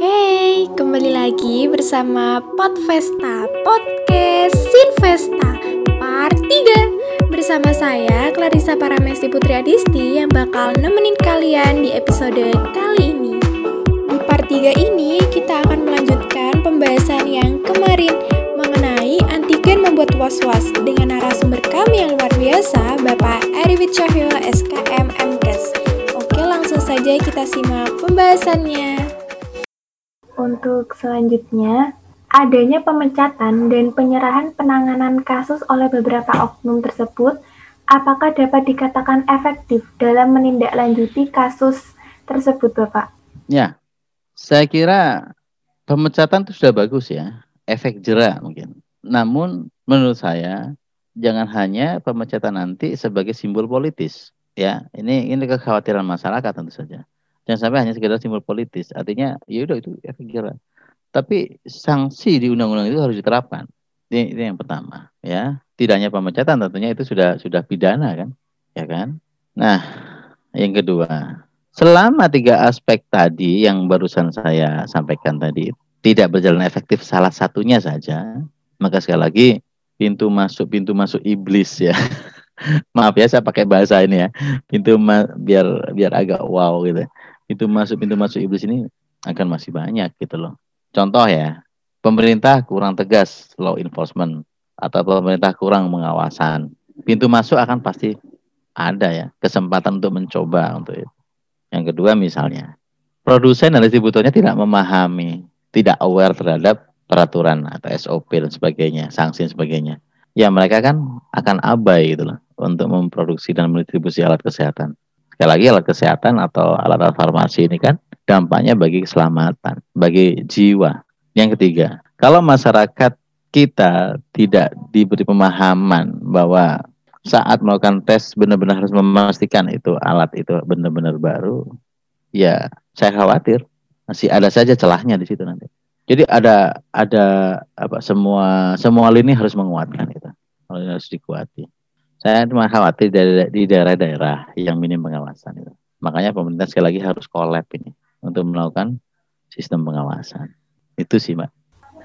Hey, kembali lagi bersama Podvesta Podcast Sinvesta Part 3 Bersama saya, Clarissa Paramesti Putri Adisti yang bakal nemenin kalian di episode kali ini Di part 3 ini, kita akan melanjutkan pembahasan yang kemarin mengenai antigen membuat was-was dengan narasumber kami yang luar biasa, Bapak Ariwit Cahyo SKM MKes. Oke, langsung saja kita simak pembahasannya. Untuk selanjutnya, adanya pemecatan dan penyerahan penanganan kasus oleh beberapa oknum tersebut, apakah dapat dikatakan efektif dalam menindaklanjuti kasus tersebut, Bapak? Ya, saya kira pemecatan itu sudah bagus ya, efek jerah mungkin. Namun menurut saya jangan hanya pemecatan nanti sebagai simbol politis, ya. Ini ini kekhawatiran masyarakat tentu saja Jangan sampai hanya sekedar simbol politis. Artinya, ya udah itu efek jerah. Tapi sanksi di undang-undang itu harus diterapkan. Ini, ini yang pertama, ya. Tidak hanya pemecatan, tentunya itu sudah sudah pidana kan, ya kan. Nah, yang kedua, selama tiga aspek tadi yang barusan saya sampaikan tadi tidak berjalan efektif salah satunya saja, maka sekali lagi pintu masuk pintu masuk iblis ya. Maaf ya saya pakai bahasa ini ya. Pintu biar biar agak wow gitu pintu masuk pintu masuk iblis ini akan masih banyak gitu loh. Contoh ya, pemerintah kurang tegas law enforcement atau pemerintah kurang pengawasan. Pintu masuk akan pasti ada ya, kesempatan untuk mencoba untuk itu. Yang kedua misalnya, produsen dan distributornya tidak memahami, tidak aware terhadap peraturan atau SOP dan sebagainya, sanksi dan sebagainya. Ya mereka kan akan abai gitu loh untuk memproduksi dan mendistribusi alat kesehatan. Sekali lagi alat kesehatan atau alat-alat farmasi ini kan dampaknya bagi keselamatan, bagi jiwa. Yang ketiga, kalau masyarakat kita tidak diberi pemahaman bahwa saat melakukan tes benar-benar harus memastikan itu alat itu benar-benar baru, ya saya khawatir masih ada saja celahnya di situ nanti. Jadi ada ada apa semua semua lini harus menguatkan itu, harus dikuati. Saya cuma khawatir dari, di daerah-daerah yang minim pengawasan itu. Makanya pemerintah sekali lagi harus kolab ini untuk melakukan sistem pengawasan. Itu sih, Mbak.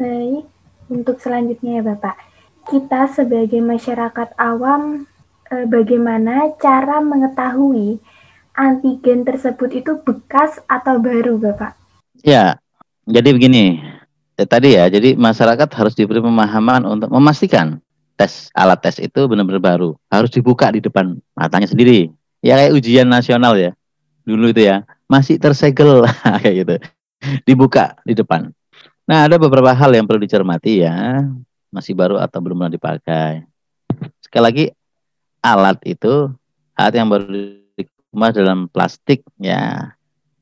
Baik, untuk selanjutnya ya Bapak. Kita sebagai masyarakat awam, eh, bagaimana cara mengetahui antigen tersebut itu bekas atau baru, Bapak? Ya, jadi begini. Ya, tadi ya, jadi masyarakat harus diberi pemahaman untuk memastikan tes alat tes itu benar-benar baru. Harus dibuka di depan matanya sendiri. Ya kayak ujian nasional ya. Dulu itu ya. Masih tersegel kayak gitu. Dibuka di depan. Nah ada beberapa hal yang perlu dicermati ya. Masih baru atau belum pernah dipakai. Sekali lagi alat itu alat yang baru dikemas dalam plastik ya.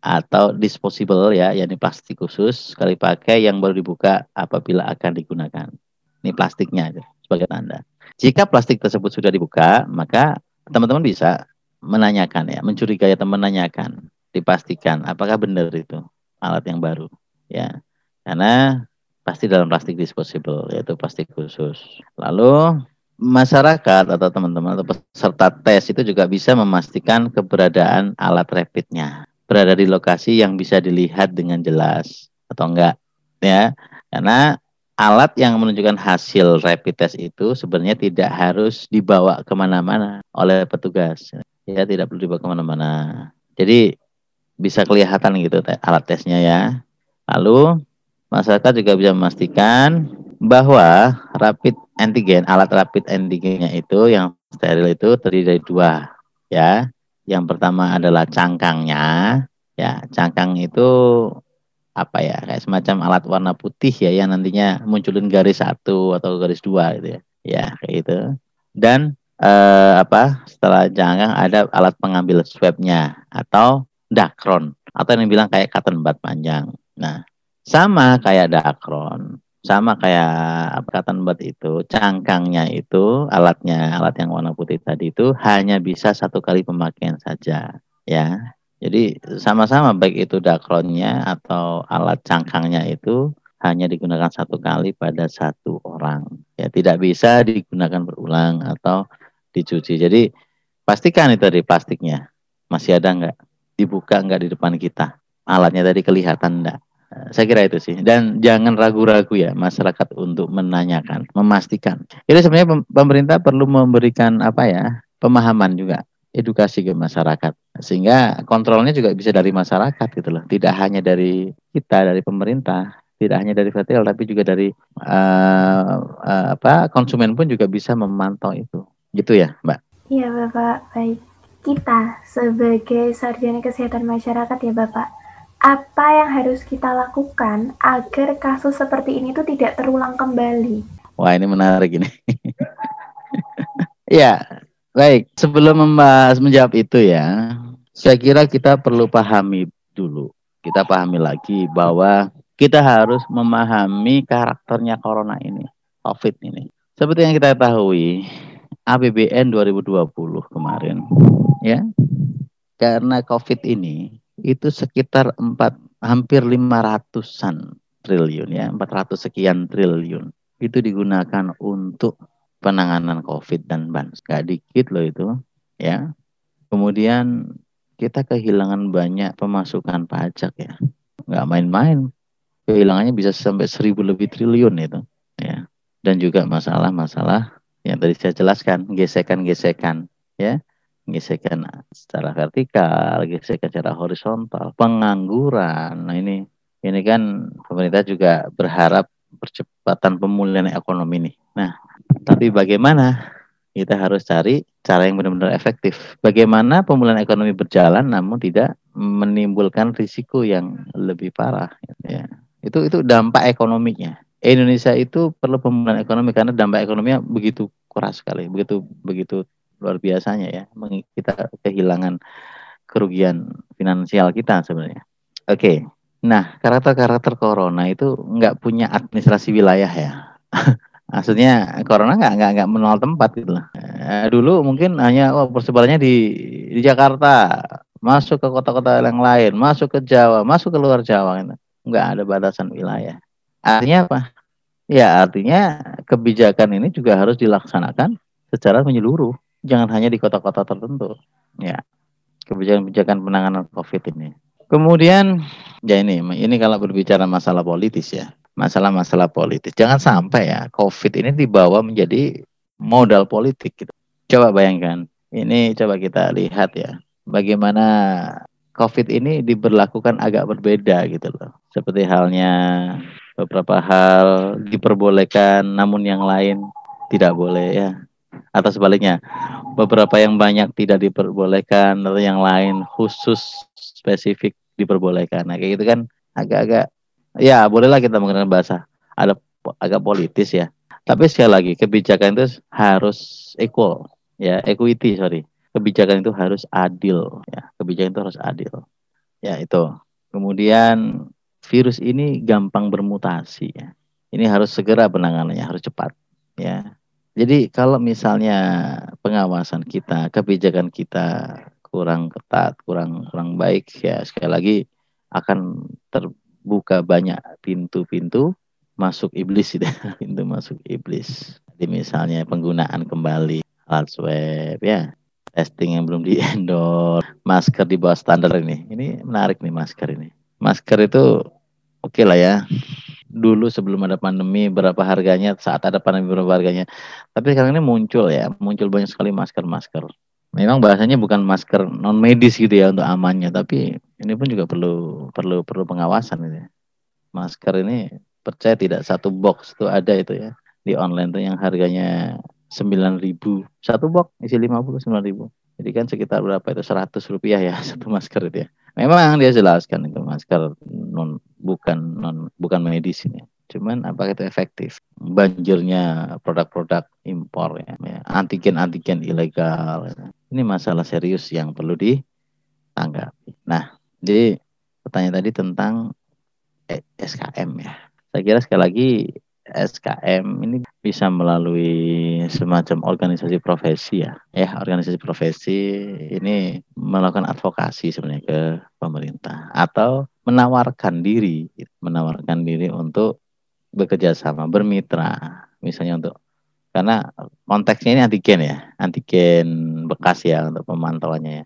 Atau disposable ya yakni plastik khusus sekali pakai yang baru dibuka apabila akan digunakan. Ini plastiknya aja sebagai tanda. Jika plastik tersebut sudah dibuka, maka teman-teman bisa menanyakan ya, mencurigai atau menanyakan, dipastikan apakah benar itu alat yang baru, ya. Karena pasti dalam plastik disposable, yaitu plastik khusus. Lalu masyarakat atau teman-teman atau peserta tes itu juga bisa memastikan keberadaan alat rapidnya berada di lokasi yang bisa dilihat dengan jelas atau enggak ya karena alat yang menunjukkan hasil rapid test itu sebenarnya tidak harus dibawa ke mana-mana oleh petugas. Ya, tidak perlu dibawa ke mana-mana. Jadi bisa kelihatan gitu alat tesnya ya. Lalu masyarakat juga bisa memastikan bahwa rapid antigen, alat rapid antigennya itu yang steril itu terdiri dari dua ya. Yang pertama adalah cangkangnya. Ya, cangkang itu apa ya kayak semacam alat warna putih ya yang nantinya munculin garis satu atau garis dua gitu ya. Ya kayak gitu. Dan eh, apa setelah jangkang ada alat pengambil swabnya atau dakron atau yang bilang kayak cotton bud panjang. Nah sama kayak dakron sama kayak apa cotton bud itu cangkangnya itu alatnya alat yang warna putih tadi itu hanya bisa satu kali pemakaian saja ya jadi sama-sama baik itu dakronnya atau alat cangkangnya itu hanya digunakan satu kali pada satu orang. Ya tidak bisa digunakan berulang atau dicuci. Jadi pastikan itu dari plastiknya masih ada nggak dibuka nggak di depan kita. Alatnya tadi kelihatan enggak. saya kira itu sih. Dan jangan ragu-ragu ya masyarakat untuk menanyakan, memastikan. Itu sebenarnya pemerintah perlu memberikan apa ya pemahaman juga, edukasi ke masyarakat sehingga kontrolnya juga bisa dari masyarakat gitu loh. Tidak hanya dari kita, dari pemerintah, tidak hanya dari VTL tapi juga dari uh, uh, apa konsumen pun juga bisa memantau itu. Gitu ya, Mbak. Iya, Bapak. Baik. Kita sebagai sarjana kesehatan masyarakat ya, Bapak apa yang harus kita lakukan agar kasus seperti ini tuh tidak terulang kembali? Wah ini menarik ini. ya, baik. Sebelum membahas menjawab itu ya, saya kira kita perlu pahami dulu. Kita pahami lagi bahwa kita harus memahami karakternya corona ini, COVID ini. Seperti yang kita ketahui, APBN 2020 kemarin, ya, karena COVID ini itu sekitar empat hampir lima ratusan triliun ya, empat ratus sekian triliun itu digunakan untuk penanganan COVID dan ban. Gak dikit loh itu, ya. Kemudian kita kehilangan banyak pemasukan pajak ya, nggak main-main. Kehilangannya bisa sampai seribu lebih triliun itu, ya. Dan juga masalah-masalah yang tadi saya jelaskan, gesekan-gesekan, ya gesekan secara vertikal, gesekan secara horizontal, pengangguran. Nah ini ini kan pemerintah juga berharap percepatan pemulihan ekonomi nih. Nah, tapi bagaimana? Kita harus cari cara yang benar-benar efektif. Bagaimana pemulihan ekonomi berjalan namun tidak menimbulkan risiko yang lebih parah ya. Itu itu dampak ekonominya. Indonesia itu perlu pemulihan ekonomi karena dampak ekonominya begitu keras sekali, begitu begitu luar biasanya ya kita kehilangan kerugian finansial kita sebenarnya. Oke, okay. nah karakter-karakter corona itu nggak punya administrasi wilayah ya. Maksudnya corona nggak nggak nggak menol tempat gitu lah. Eh, dulu mungkin hanya oh persebarannya di di Jakarta, masuk ke kota-kota yang lain, masuk ke Jawa, masuk ke luar Jawa, gitu. nggak ada batasan wilayah. Artinya apa? Ya artinya kebijakan ini juga harus dilaksanakan secara menyeluruh jangan hanya di kota-kota tertentu. Ya, kebijakan-kebijakan penanganan COVID ini. Kemudian, ya ini, ini kalau berbicara masalah politis ya, masalah-masalah politis. Jangan sampai ya COVID ini dibawa menjadi modal politik. Gitu. Coba bayangkan, ini coba kita lihat ya, bagaimana COVID ini diberlakukan agak berbeda gitu loh. Seperti halnya beberapa hal diperbolehkan, namun yang lain tidak boleh ya atau sebaliknya beberapa yang banyak tidak diperbolehkan atau yang lain khusus spesifik diperbolehkan nah kayak gitu kan agak-agak ya bolehlah kita menggunakan bahasa ada agak politis ya. Tapi sekali lagi kebijakan itu harus equal ya equity sorry. Kebijakan itu harus adil ya. Kebijakan itu harus adil ya itu. Kemudian virus ini gampang bermutasi ya. Ini harus segera penanganannya harus cepat ya. Jadi kalau misalnya pengawasan kita, kebijakan kita kurang ketat, kurang kurang baik ya sekali lagi akan terbuka banyak pintu-pintu masuk iblis gitu. pintu masuk iblis. Jadi misalnya penggunaan kembali alat swab ya, testing yang belum di masker di bawah standar ini. Ini menarik nih masker ini. Masker itu oke okay lah ya dulu sebelum ada pandemi berapa harganya saat ada pandemi berapa harganya tapi sekarang ini muncul ya muncul banyak sekali masker-masker memang bahasanya bukan masker non medis gitu ya untuk amannya tapi ini pun juga perlu perlu perlu pengawasan ya. masker ini percaya tidak satu box itu ada itu ya di online tuh yang harganya sembilan ribu satu box isi lima puluh sembilan ribu jadi kan sekitar berapa itu seratus rupiah ya satu masker itu ya memang dia jelaskan itu masker non bukan non bukan medis ini. Cuman apakah itu efektif? Banjirnya produk-produk impor ya, ya. antigen-antigen ilegal. Ya. Ini masalah serius yang perlu ditanggapi. Nah, jadi pertanyaan tadi tentang SKM ya. Saya kira sekali lagi SKM ini bisa melalui semacam organisasi profesi ya. Ya, organisasi profesi ini melakukan advokasi sebenarnya ke pemerintah atau menawarkan diri, menawarkan diri untuk bekerja sama, bermitra, misalnya untuk karena konteksnya ini antigen ya, antigen bekas ya untuk pemantauannya ya.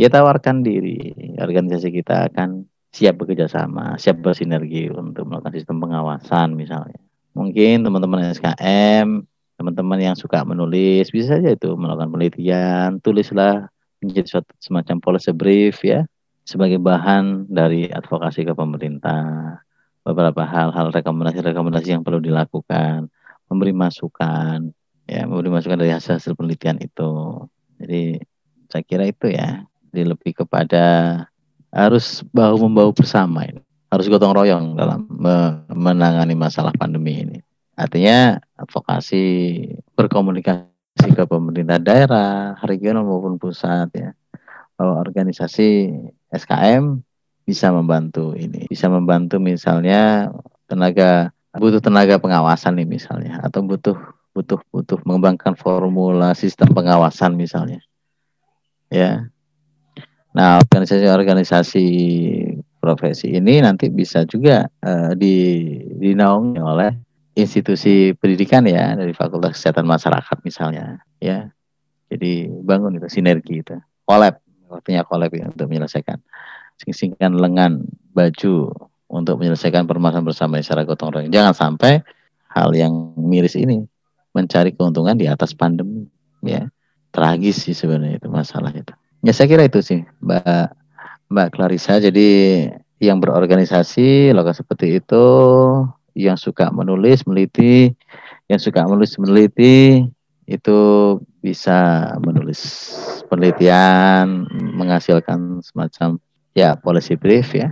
Ya tawarkan diri, organisasi kita akan siap bekerja sama, siap bersinergi untuk melakukan sistem pengawasan misalnya. Mungkin teman-teman SKM, teman-teman yang suka menulis, bisa saja itu melakukan penelitian, tulislah menjadi suatu semacam policy brief ya, sebagai bahan dari advokasi ke pemerintah. Beberapa hal-hal rekomendasi-rekomendasi yang perlu dilakukan, memberi masukan, ya, memberi masukan dari hasil-hasil penelitian itu. Jadi saya kira itu ya, jadi lebih kepada harus bahu membahu bersama ini. Harus gotong royong dalam menangani masalah pandemi ini. Artinya advokasi berkomunikasi ke pemerintah daerah regional maupun pusat ya. Bahwa organisasi SKM bisa membantu ini. Bisa membantu misalnya tenaga butuh tenaga pengawasan nih misalnya. Atau butuh butuh butuh mengembangkan formula sistem pengawasan misalnya. Ya Nah, organisasi-organisasi profesi ini nanti bisa juga uh, di dinaungi oleh institusi pendidikan ya dari Fakultas Kesehatan Masyarakat misalnya ya. Jadi bangun itu sinergi itu. Kolab, artinya kolab ya, untuk menyelesaikan sing-singkan lengan baju untuk menyelesaikan permasalahan bersama secara gotong royong. Jangan sampai hal yang miris ini mencari keuntungan di atas pandemi ya. Tragis sih sebenarnya itu masalah itu. Ya saya kira itu sih Mbak Mbak Clarissa. Jadi yang berorganisasi lokasi seperti itu, yang suka menulis, meneliti, yang suka menulis, meneliti itu bisa menulis penelitian, menghasilkan semacam ya policy brief ya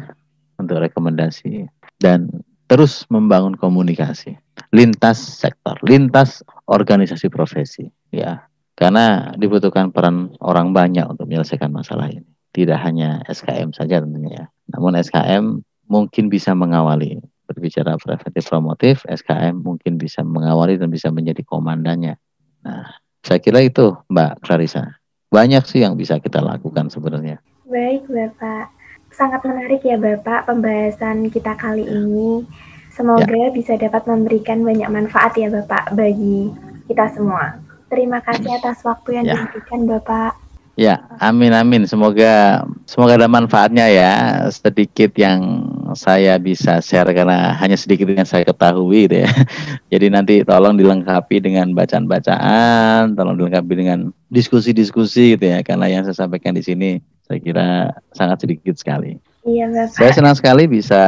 untuk rekomendasi dan terus membangun komunikasi lintas sektor, lintas organisasi profesi ya karena dibutuhkan peran orang banyak untuk menyelesaikan masalah ini. Tidak hanya SKM saja tentunya ya. Namun SKM mungkin bisa mengawali. Berbicara preventif promotif, SKM mungkin bisa mengawali dan bisa menjadi komandannya. Nah, saya kira itu Mbak Clarissa. Banyak sih yang bisa kita lakukan sebenarnya. Baik Bapak. Sangat menarik ya Bapak pembahasan kita kali ini. Semoga ya. bisa dapat memberikan banyak manfaat ya Bapak bagi kita semua. Terima kasih atas waktu yang ya. diberikan Bapak. Ya, amin amin. Semoga semoga ada manfaatnya ya. Sedikit yang saya bisa share karena hanya sedikit yang saya ketahui gitu ya. Jadi nanti tolong dilengkapi dengan bacaan-bacaan, tolong dilengkapi dengan diskusi-diskusi gitu ya. Karena yang saya sampaikan di sini saya kira sangat sedikit sekali. Iya, Bapak. Saya senang sekali bisa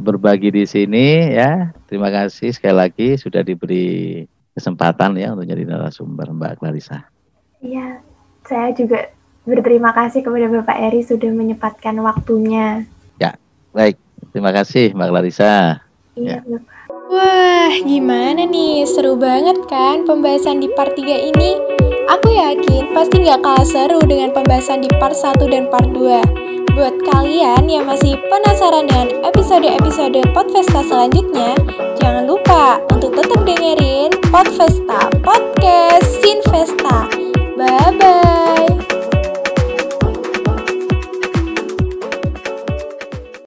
berbagi di sini ya. Terima kasih sekali lagi sudah diberi kesempatan ya untuk jadi narasumber Mbak Clarissa. Iya, saya juga berterima kasih kepada Bapak Eri sudah menyempatkan waktunya. Ya, baik. Terima kasih Mbak Clarissa. Iya, ya. Bapak. Wah, gimana nih? Seru banget kan pembahasan di part 3 ini? Aku yakin pasti nggak kalah seru dengan pembahasan di part 1 dan part 2. Buat kalian yang masih penasaran dengan episode-episode Podfesta selanjutnya, jangan lupa untuk tetap dengerin Podvesta Podcast Sinvesta. Bye-bye.